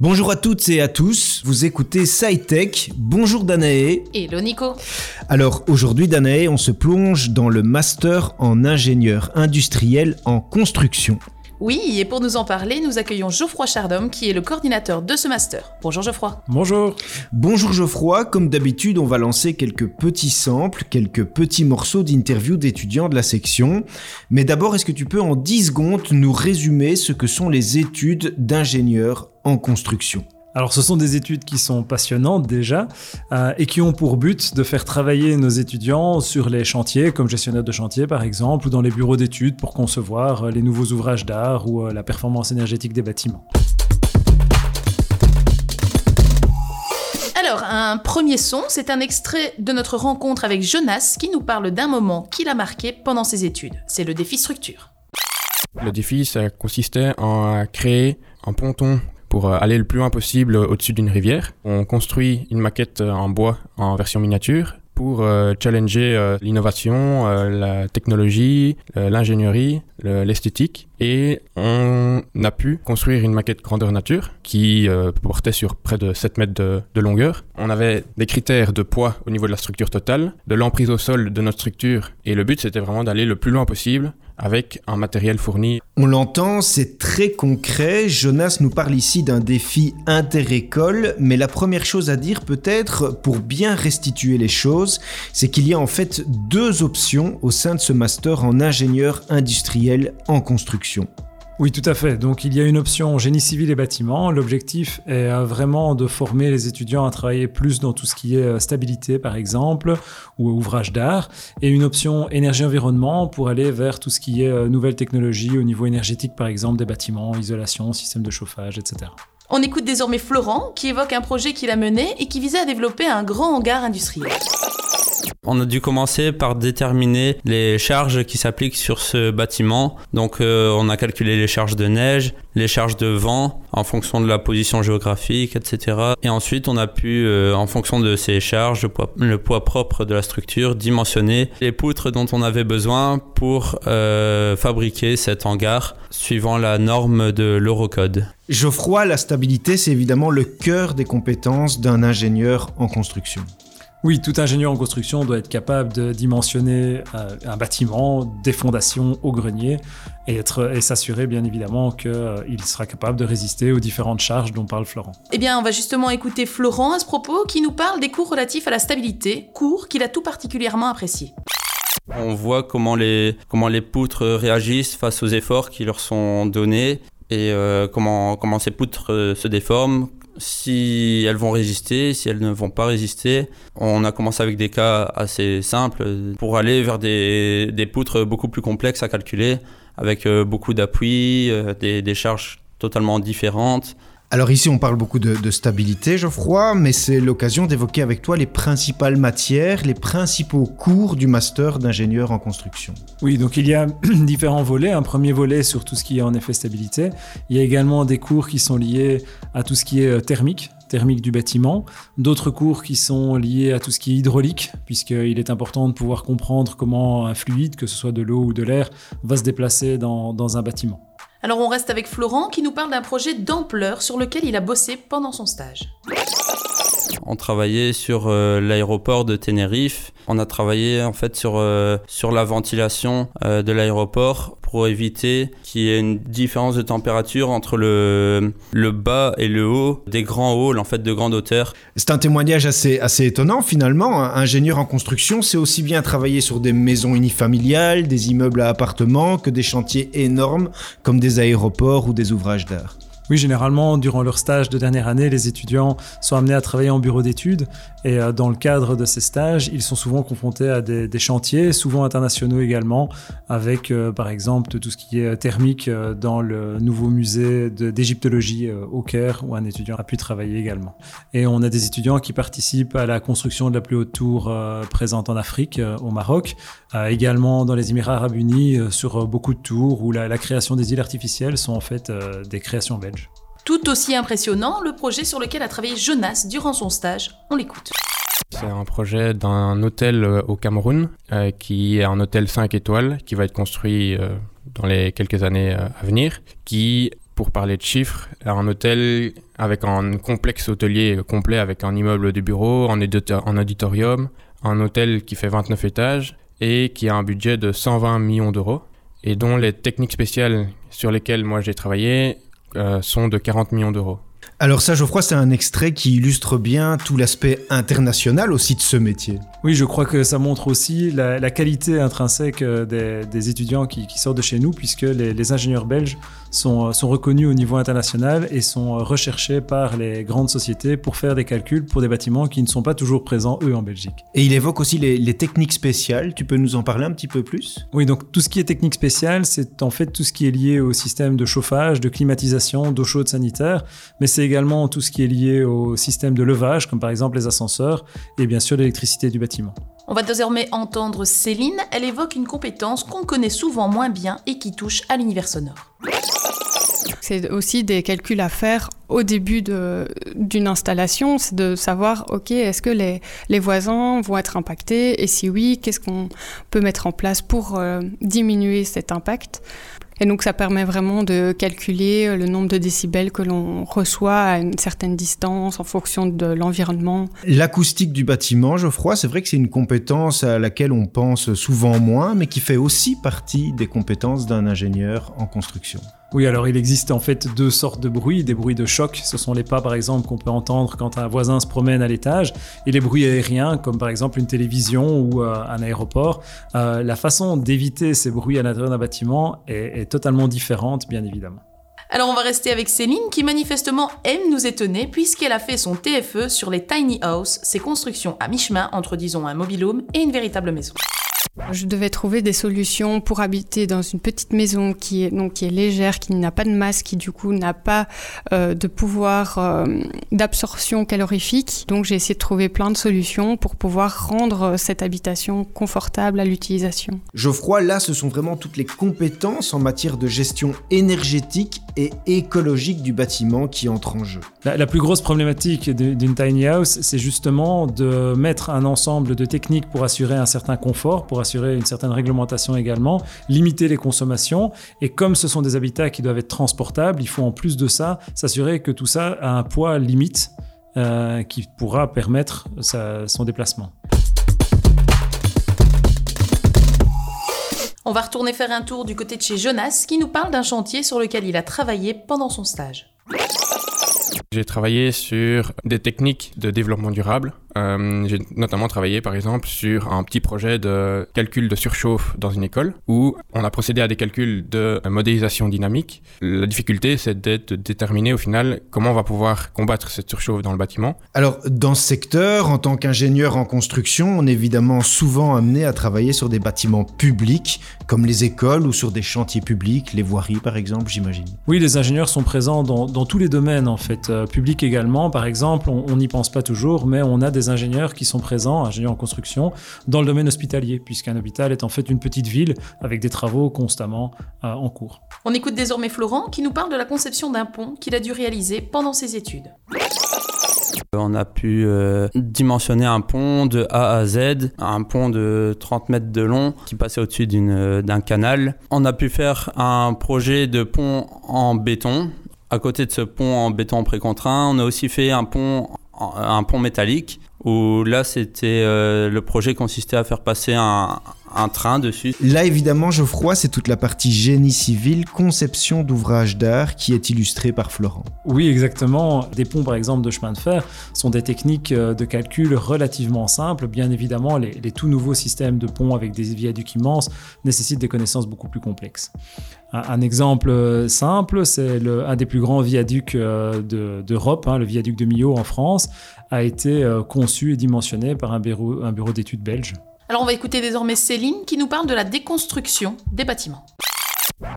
Bonjour à toutes et à tous, vous écoutez SciTech. Bonjour Danae. Hello Nico. Alors aujourd'hui Danae, on se plonge dans le master en ingénieur industriel en construction. Oui, et pour nous en parler, nous accueillons Geoffroy Chardhomme, qui est le coordinateur de ce master. Bonjour Geoffroy. Bonjour. Bonjour Geoffroy, comme d'habitude, on va lancer quelques petits samples, quelques petits morceaux d'interviews d'étudiants de la section. Mais d'abord, est-ce que tu peux en 10 secondes nous résumer ce que sont les études d'ingénieur en construction? Alors ce sont des études qui sont passionnantes déjà euh, et qui ont pour but de faire travailler nos étudiants sur les chantiers comme gestionnaire de chantier par exemple ou dans les bureaux d'études pour concevoir euh, les nouveaux ouvrages d'art ou euh, la performance énergétique des bâtiments. Alors, un premier son, c'est un extrait de notre rencontre avec Jonas qui nous parle d'un moment qu'il a marqué pendant ses études. C'est le défi structure. Le défi, ça consistait en créer un ponton pour euh, aller le plus loin possible au-dessus d'une rivière. On construit une maquette euh, en bois en version miniature pour euh, challenger l'innovation, la technologie, l'ingénierie, l'esthétique. Et on a pu construire une maquette grandeur nature qui portait sur près de 7 mètres de, longueur. On avait des critères de poids au niveau de la structure totale, de l'emprise au sol de notre structure. Et le but, c'était vraiment d'aller le plus loin possible avec un matériel fourni. On l'entend, c'est très concret. Jonas nous parle ici d'un défi inter-école, mais la première chose à dire peut-être pour bien restituer les choses, c'est qu'il y a en fait deux options au sein de ce master en ingénieur industriel en construction. Oui, tout à fait. Donc il y a une option génie civil et bâtiment. L'objectif est euh, vraiment de former les étudiants à travailler plus dans tout ce qui est euh, stabilité, par exemple, ou ouvrage d'art, et une option énergie-environnement pour aller vers tout ce qui est euh, nouvelles technologies au niveau énergétique, par exemple, des bâtiments, isolation, système de chauffage, etc. On écoute désormais Florent qui évoque un projet qu'il a mené et qui visait à développer un grand hangar industriel. On a dû commencer par déterminer les charges qui s'appliquent sur ce bâtiment. Donc euh, on a calculé les charges de neige, les charges de vent en fonction de la position géographique, etc. Et ensuite on a pu, euh, en fonction de ces charges, le poids, propre de la structure, dimensionner les poutres dont on avait besoin pour euh, fabriquer cet hangar suivant la norme de l'Eurocode. Geoffroy, la stabilité, c'est évidemment le cœur des compétences d'un ingénieur en construction. Oui, tout ingénieur en construction doit être capable de dimensionner euh, un bâtiment des fondations au grenier et, être, et s'assurer bien évidemment qu'il euh, sera capable de résister aux différentes charges dont parle Florent. Eh bien, on va justement écouter Florent à ce propos qui nous parle des cours relatifs à la stabilité, cours qu'il a tout particulièrement appréciés. On voit comment les, comment les poutres réagissent face aux efforts qui leur sont donnés et euh, comment, comment ces poutres se déforment, si elles vont résister, si elles ne vont pas résister. On a commencé avec des cas assez simples pour aller vers des, poutres beaucoup plus complexes à calculer, avec euh, beaucoup d'appui, euh, des charges totalement différentes. Alors ici, on parle beaucoup de, stabilité, Geoffroy, mais c'est l'occasion d'évoquer avec toi les principales matières, les principaux cours du master d'ingénieur en construction. Oui, donc il y a différents volets. Un premier volet sur tout ce qui est en effet stabilité. Il y a également des cours qui sont liés à tout ce qui est euh, thermique, thermique du bâtiment, d'autres cours qui sont liés à tout ce qui est hydraulique, puisqu'il est important de pouvoir comprendre comment un fluide, que ce soit de l'eau ou de l'air, va se déplacer dans un bâtiment. Alors on reste avec Florent qui nous parle d'un projet d'ampleur sur lequel il a bossé pendant son stage. On travaillait sur euh, l'aéroport de Tenerife. On a travaillé en fait sur, euh, la ventilation euh, de l'aéroport pour éviter qu'il y ait une différence de température entre le, le bas et le haut des grands halls, en fait, de grande hauteur. C'est un témoignage assez, assez étonnant finalement. Un ingénieur en construction, c'est aussi bien travailler sur des maisons unifamiliales, des immeubles à appartements, que des chantiers énormes comme des aéroports ou des ouvrages d'art. Oui, généralement, durant leur stage de dernière année, les étudiants sont amenés à travailler en bureau d'études et euh, dans le cadre de ces stages, ils sont souvent confrontés à des, chantiers, souvent internationaux également, avec euh, par exemple tout ce qui est thermique euh, dans le nouveau musée d'égyptologie au Caire où un étudiant a pu travailler également. Et on a des étudiants qui participent à la construction de la plus haute tour présente en Afrique, au Maroc, également dans les Émirats arabes unis sur beaucoup de tours où la, création des îles artificielles sont en fait des créations belges. Tout aussi impressionnant, le projet sur lequel a travaillé Jonas durant son stage. On l'écoute. C'est un projet d'un hôtel euh, au Cameroun, euh, qui est un hôtel 5 étoiles, qui va être construit euh, dans les quelques années à venir, qui, pour parler de chiffres, est un hôtel avec un complexe hôtelier complet avec un immeuble de bureau, un, un auditorium, un hôtel qui fait 29 étages et qui a un budget de 120 millions d'euros et dont les techniques spéciales sur lesquelles moi j'ai travaillé euh, sont de 40 millions d'euros. Alors ça, Geoffroy, c'est un extrait qui illustre bien tout l'aspect international aussi de ce métier. Oui, je crois que ça montre aussi la, qualité intrinsèque euh, des, étudiants qui, sortent de chez nous, puisque les, ingénieurs belges sont, sont, reconnus au niveau international et sont recherchés par les grandes sociétés pour faire des calculs pour des bâtiments qui ne sont pas toujours présents, eux, en Belgique. Et il évoque aussi les, les techniques spéciales. Tu peux nous en parler un petit peu plus? Oui, donc tout ce qui est technique spéciale, c'est en fait tout ce qui est lié au système de chauffage, de climatisation, d'eau chaude sanitaire, mais c'est également tout ce qui est lié au système de levage, comme par exemple les ascenseurs, et bien sûr l'électricité du bâtiment. On va désormais entendre Céline. Elle évoque une compétence qu'on connaît souvent moins bien et qui touche à l'univers sonore. C'est aussi des calculs à faire au début d'une installation, c'est de savoir, OK, est-ce que les, les, voisins vont être impactés? Et si oui, qu'est-ce qu'on peut mettre en place pour euh, diminuer cet impact? Et donc ça permet vraiment de calculer euh, le nombre de décibels que l'on reçoit à une certaine distance en fonction de l'environnement. L'acoustique du bâtiment, Geoffroy, c'est vrai que c'est une compétence à laquelle on pense souvent moins, mais qui fait aussi partie des compétences d'un ingénieur en construction. Oui, alors il existe en fait deux sortes de bruits. Des bruits de choc, ce sont les pas par exemple qu'on peut entendre quand un voisin se promène à l'étage, et les bruits aériens, comme par exemple une télévision ou euh, un aéroport. Euh, la façon d'éviter ces bruits à l'intérieur d'un bâtiment est, totalement différente, bien évidemment. Alors on va rester avec Céline qui manifestement aime nous étonner puisqu'elle a fait son TFE sur les tiny house, ces constructions à mi-chemin entre disons un mobilhome et une véritable maison. Je devais trouver des solutions pour habiter dans une petite maison qui est, donc, qui est légère, qui n'a pas de masse, qui du coup n'a pas euh, de pouvoir euh, d'absorption calorifique. Donc j'ai essayé de trouver plein de solutions pour pouvoir rendre euh, cette habitation confortable à l'utilisation. Geoffroy, là, ce sont vraiment toutes les compétences en matière de gestion énergétique et écologique du bâtiment qui entrent en jeu. La, la plus grosse problématique d'une tiny house, c'est justement de mettre un ensemble de techniques pour assurer un certain confort, pour assurer une certaine réglementation également, limiter les consommations. Et comme ce sont des habitats qui doivent être transportables, il faut en plus de ça s'assurer que tout ça a un poids limite euh, qui pourra permettre son déplacement. On va retourner faire un tour du côté de chez Jonas qui nous parle d'un chantier sur lequel il a travaillé pendant son stage. J'ai travaillé sur des techniques de développement durable. Euh, j'ai notamment travaillé par exemple sur un petit projet de calcul de surchauffe dans une école où on a procédé à des calculs de modélisation dynamique. La difficulté c'est de déterminer au final comment on va pouvoir combattre cette surchauffe dans le bâtiment. Alors dans ce secteur, en tant qu'ingénieur en construction, on est évidemment souvent amené à travailler sur des bâtiments publics comme les écoles ou sur des chantiers publics, les voiries par exemple j'imagine. Oui, les ingénieurs sont présents dans, dans tous les domaines en fait. Euh, public également, par exemple, on n'y pense pas toujours, mais on a des ingénieurs qui sont présents, ingénieurs en construction, dans le domaine hospitalier, puisqu'un hôpital est en fait une petite ville avec des travaux constamment euh, en cours. On écoute désormais Florent qui nous parle de la conception d'un pont qu'il a dû réaliser pendant ses études. On a pu euh, dimensionner un pont de A à Z, un pont de 30 mètres de long qui passait au-dessus d'un canal. On a pu faire un projet de pont en béton à côté de ce pont en béton précontraint, on a aussi fait un pont, un pont métallique où là c'était euh, le projet consistait à faire passer un, un train dessus. Là, évidemment, Geoffroy, c'est toute la partie génie civil, conception d'ouvrages d'art qui est illustrée par Florent. Oui, exactement. Des ponts, par exemple, de chemin de fer sont des techniques euh, de calcul relativement simples. Bien évidemment, les, tout nouveaux systèmes de ponts avec des viaducs immenses nécessitent des connaissances beaucoup plus complexes. Un, exemple euh, simple, c'est un des plus grands viaducs euh, d'Europe, hein, le viaduc de Millau en France, a été conçu et dimensionné par un bureau, un bureau d'études belge. Alors on va écouter désormais Céline qui nous parle de la déconstruction des bâtiments.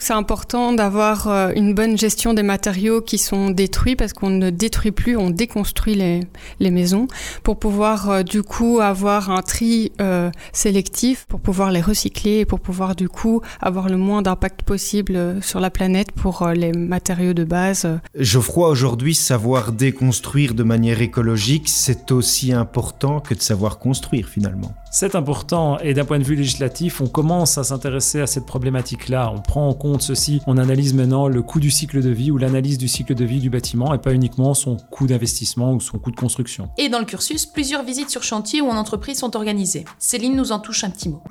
C'est important d'avoir euh, une bonne gestion des matériaux qui sont détruits parce qu'on ne détruit plus, on déconstruit les, les maisons pour pouvoir euh, du coup avoir un tri euh, sélectif, pour pouvoir les recycler et pour pouvoir du coup avoir le moins d'impact possible sur la planète pour les matériaux de base. Geoffroy, aujourd'hui, savoir déconstruire de manière écologique, c'est aussi important que de savoir construire finalement. C'est important et d'un point de vue législatif, on commence à s'intéresser à cette problématique-là. On prend en compte ceci, on analyse maintenant le coût du cycle de vie ou l'analyse du cycle de vie du bâtiment et pas uniquement son coût d'investissement ou son coût de construction. Et dans le cursus, plusieurs visites sur chantier ou en entreprise sont organisées. Céline nous en touche un petit mot.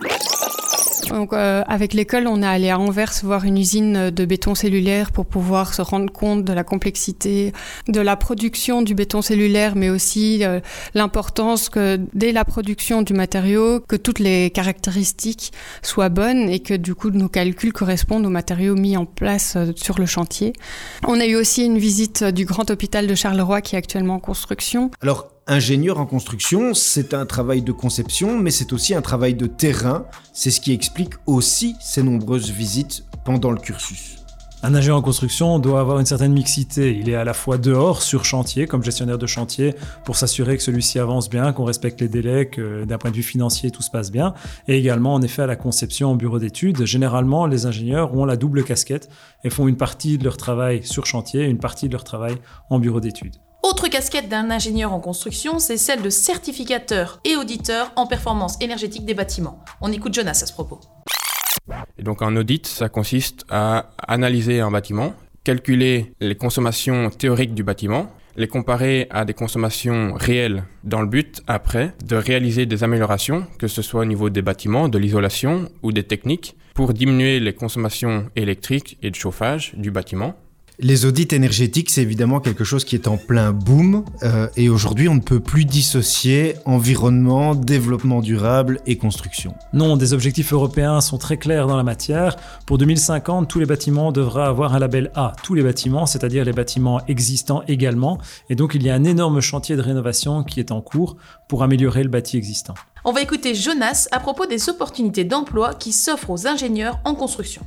Donc, euh, avec l'école, on est allé à Anvers voir une usine de béton cellulaire pour pouvoir se rendre compte de la complexité de la production du béton cellulaire, mais aussi euh, l'importance que dès la production du matériau, que toutes les caractéristiques soient bonnes et que du coup nos calculs correspondent aux matériaux mis en place euh, sur le chantier. On a eu aussi une visite du grand hôpital de Charleroi qui est actuellement en construction. Ingénieur en construction, c'est un travail de conception, mais c'est aussi un travail de terrain. C'est ce qui explique aussi ces nombreuses visites pendant le cursus. Un ingénieur en construction doit avoir une certaine mixité. Il est à la fois dehors, sur chantier, comme gestionnaire de chantier, pour s'assurer que celui-ci avance bien, qu'on respecte les délais, que d'un point de vue financier, tout se passe bien. Et également, en effet, à la conception en bureau d'études. Généralement, les ingénieurs ont la double casquette et font une partie de leur travail sur chantier et une partie de leur travail en bureau d'études. Autre casquette d'un ingénieur en construction, c'est celle de certificateur et auditeur en performance énergétique des bâtiments. On écoute Jonas à ce propos. Et donc un audit, ça consiste à analyser un bâtiment, calculer les consommations théoriques du bâtiment, les comparer à des consommations réelles dans le but, après, de réaliser des améliorations, que ce soit au niveau des bâtiments, de l'isolation ou des techniques, pour diminuer les consommations électriques et de chauffage du bâtiment. Les audits énergétiques, c'est évidemment quelque chose qui est en plein boom. euh, et aujourd'hui, on ne peut plus dissocier environnement, développement durable et construction. Non, des objectifs européens sont très clairs dans la matière. Pour 2050, tous les bâtiments devraient avoir un label A. Tous les bâtiments, c'est-à-dire les bâtiments existants également. Et donc, il y a un énorme chantier de rénovation qui est en cours pour améliorer le bâti existant. On va écouter Jonas à propos des opportunités d'emploi qui s'offrent aux ingénieurs en construction.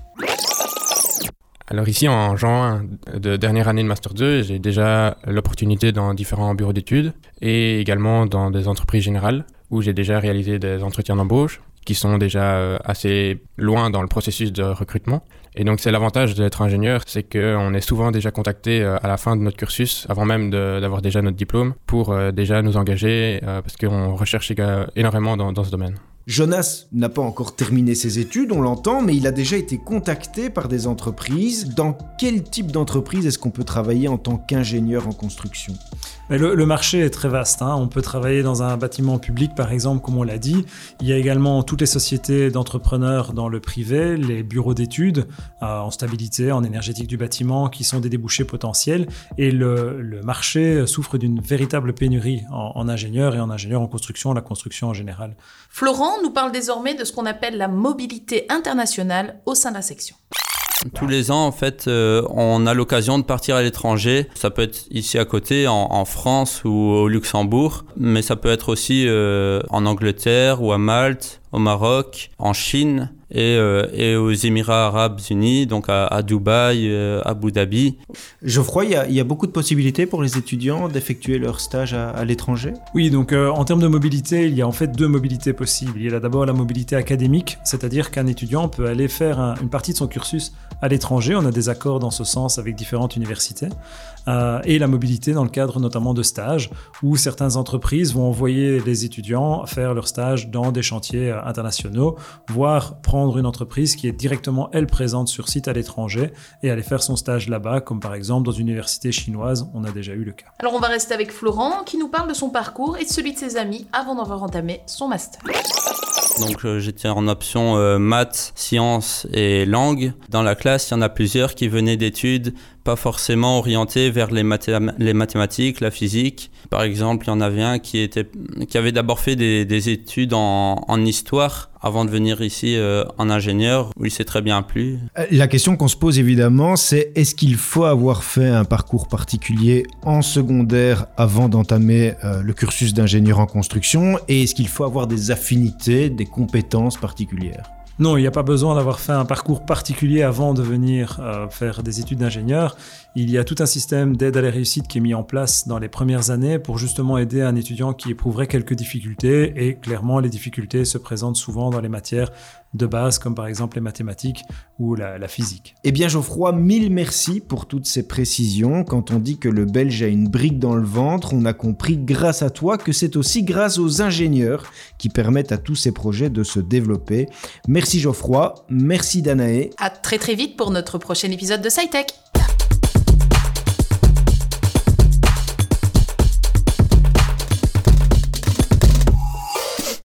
Alors ici, en juin de dernière année de Master 2, j'ai déjà l'opportunité dans différents bureaux d'études et également dans des entreprises générales où j'ai déjà réalisé des entretiens d'embauche qui sont déjà euh, assez loin dans le processus de recrutement. Et donc c'est l'avantage d'être ingénieur, c'est qu'on est souvent déjà contacté euh, à la fin de notre cursus, avant même d'avoir déjà notre diplôme, pour euh, déjà nous engager, parce qu'on recherche énormément dans, dans ce domaine. Jonas n'a pas encore terminé ses études, on l'entend, mais il a déjà été contacté par des entreprises. Dans quel type d'entreprise est-ce qu'on peut travailler en tant qu'ingénieur en construction? Mais le, le marché est très vaste. hein. On peut travailler dans un bâtiment public, par exemple, comme on l'a dit. Il y a également toutes les sociétés d'entrepreneurs dans le privé, les bureaux d'études euh, en stabilité, en énergétique du bâtiment, qui sont des débouchés potentiels. Et le, le marché souffre d'une véritable pénurie en, en ingénieurs et en ingénieurs en construction, la construction en général. Florent nous parle désormais de ce qu'on appelle la mobilité internationale au sein de la section. Tous les ans, en fait, euh, on a l'occasion de partir à l'étranger. Ça peut être ici à côté, en, en France ou au Luxembourg, mais ça peut être aussi euh, en Angleterre ou à Malte, au Maroc, en Chine et, euh, et aux Émirats arabes unis, donc à, à Dubaï, euh, à Abu Dhabi. Geoffroy, il y, a, il y a beaucoup de possibilités pour les étudiants d'effectuer leur stage à, à l'étranger? Oui, donc euh, en termes de mobilité, il y a en fait deux mobilités possibles. Il y a d'abord la mobilité académique, c'est-à-dire qu'un étudiant peut aller faire un- une partie de son cursus à l'étranger. On a des accords dans ce sens avec différentes universités. Euh, et la mobilité dans le cadre notamment de stages, où certaines entreprises vont envoyer les étudiants faire leur stage dans des chantiers euh, internationaux, voire prendre une entreprise qui est directement, elle, présente sur site à l'étranger et aller faire son stage là-bas, comme par exemple dans une université chinoise, on a déjà eu le cas. Alors on va rester avec Florent qui nous parle de son parcours et de celui de ses amis avant d'avoir entamé son master. Donc euh, j'étais en option euh, maths, sciences et langues. Dans la classe, il y en a plusieurs qui venaient d'études forcément orientées vers les, mathéma- les mathématiques, la physique. Par exemple, il y en avait un qui, avait d'abord fait des, des études en, en histoire avant de venir ici euh, en ingénieur, où il s'est très bien plu. Euh, La question qu'on se pose évidemment, c'est est-ce qu'il faut avoir fait un parcours particulier en secondaire avant d'entamer euh, le cursus d'ingénieur en construction? Et est-ce qu'il faut avoir des affinités, des compétences particulières? Non, il n'y a pas besoin d'avoir fait un parcours particulier avant de venir euh, faire des études d'ingénieur. Il y a tout un système d'aide à la réussite qui est mis en place dans les premières années pour justement aider un étudiant qui éprouverait quelques difficultés. Et clairement, les difficultés se présentent souvent dans les matières de base, comme par exemple les mathématiques ou la, la physique. Eh bien Geoffroy, mille merci pour toutes ces précisions. Quand on dit que le Belge a une brique dans le ventre, on a compris grâce à toi que c'est aussi grâce aux ingénieurs qui permettent à tous ces projets de se développer. Merci Geoffroy, merci Danae. À très très vite pour notre prochain épisode de SciTech.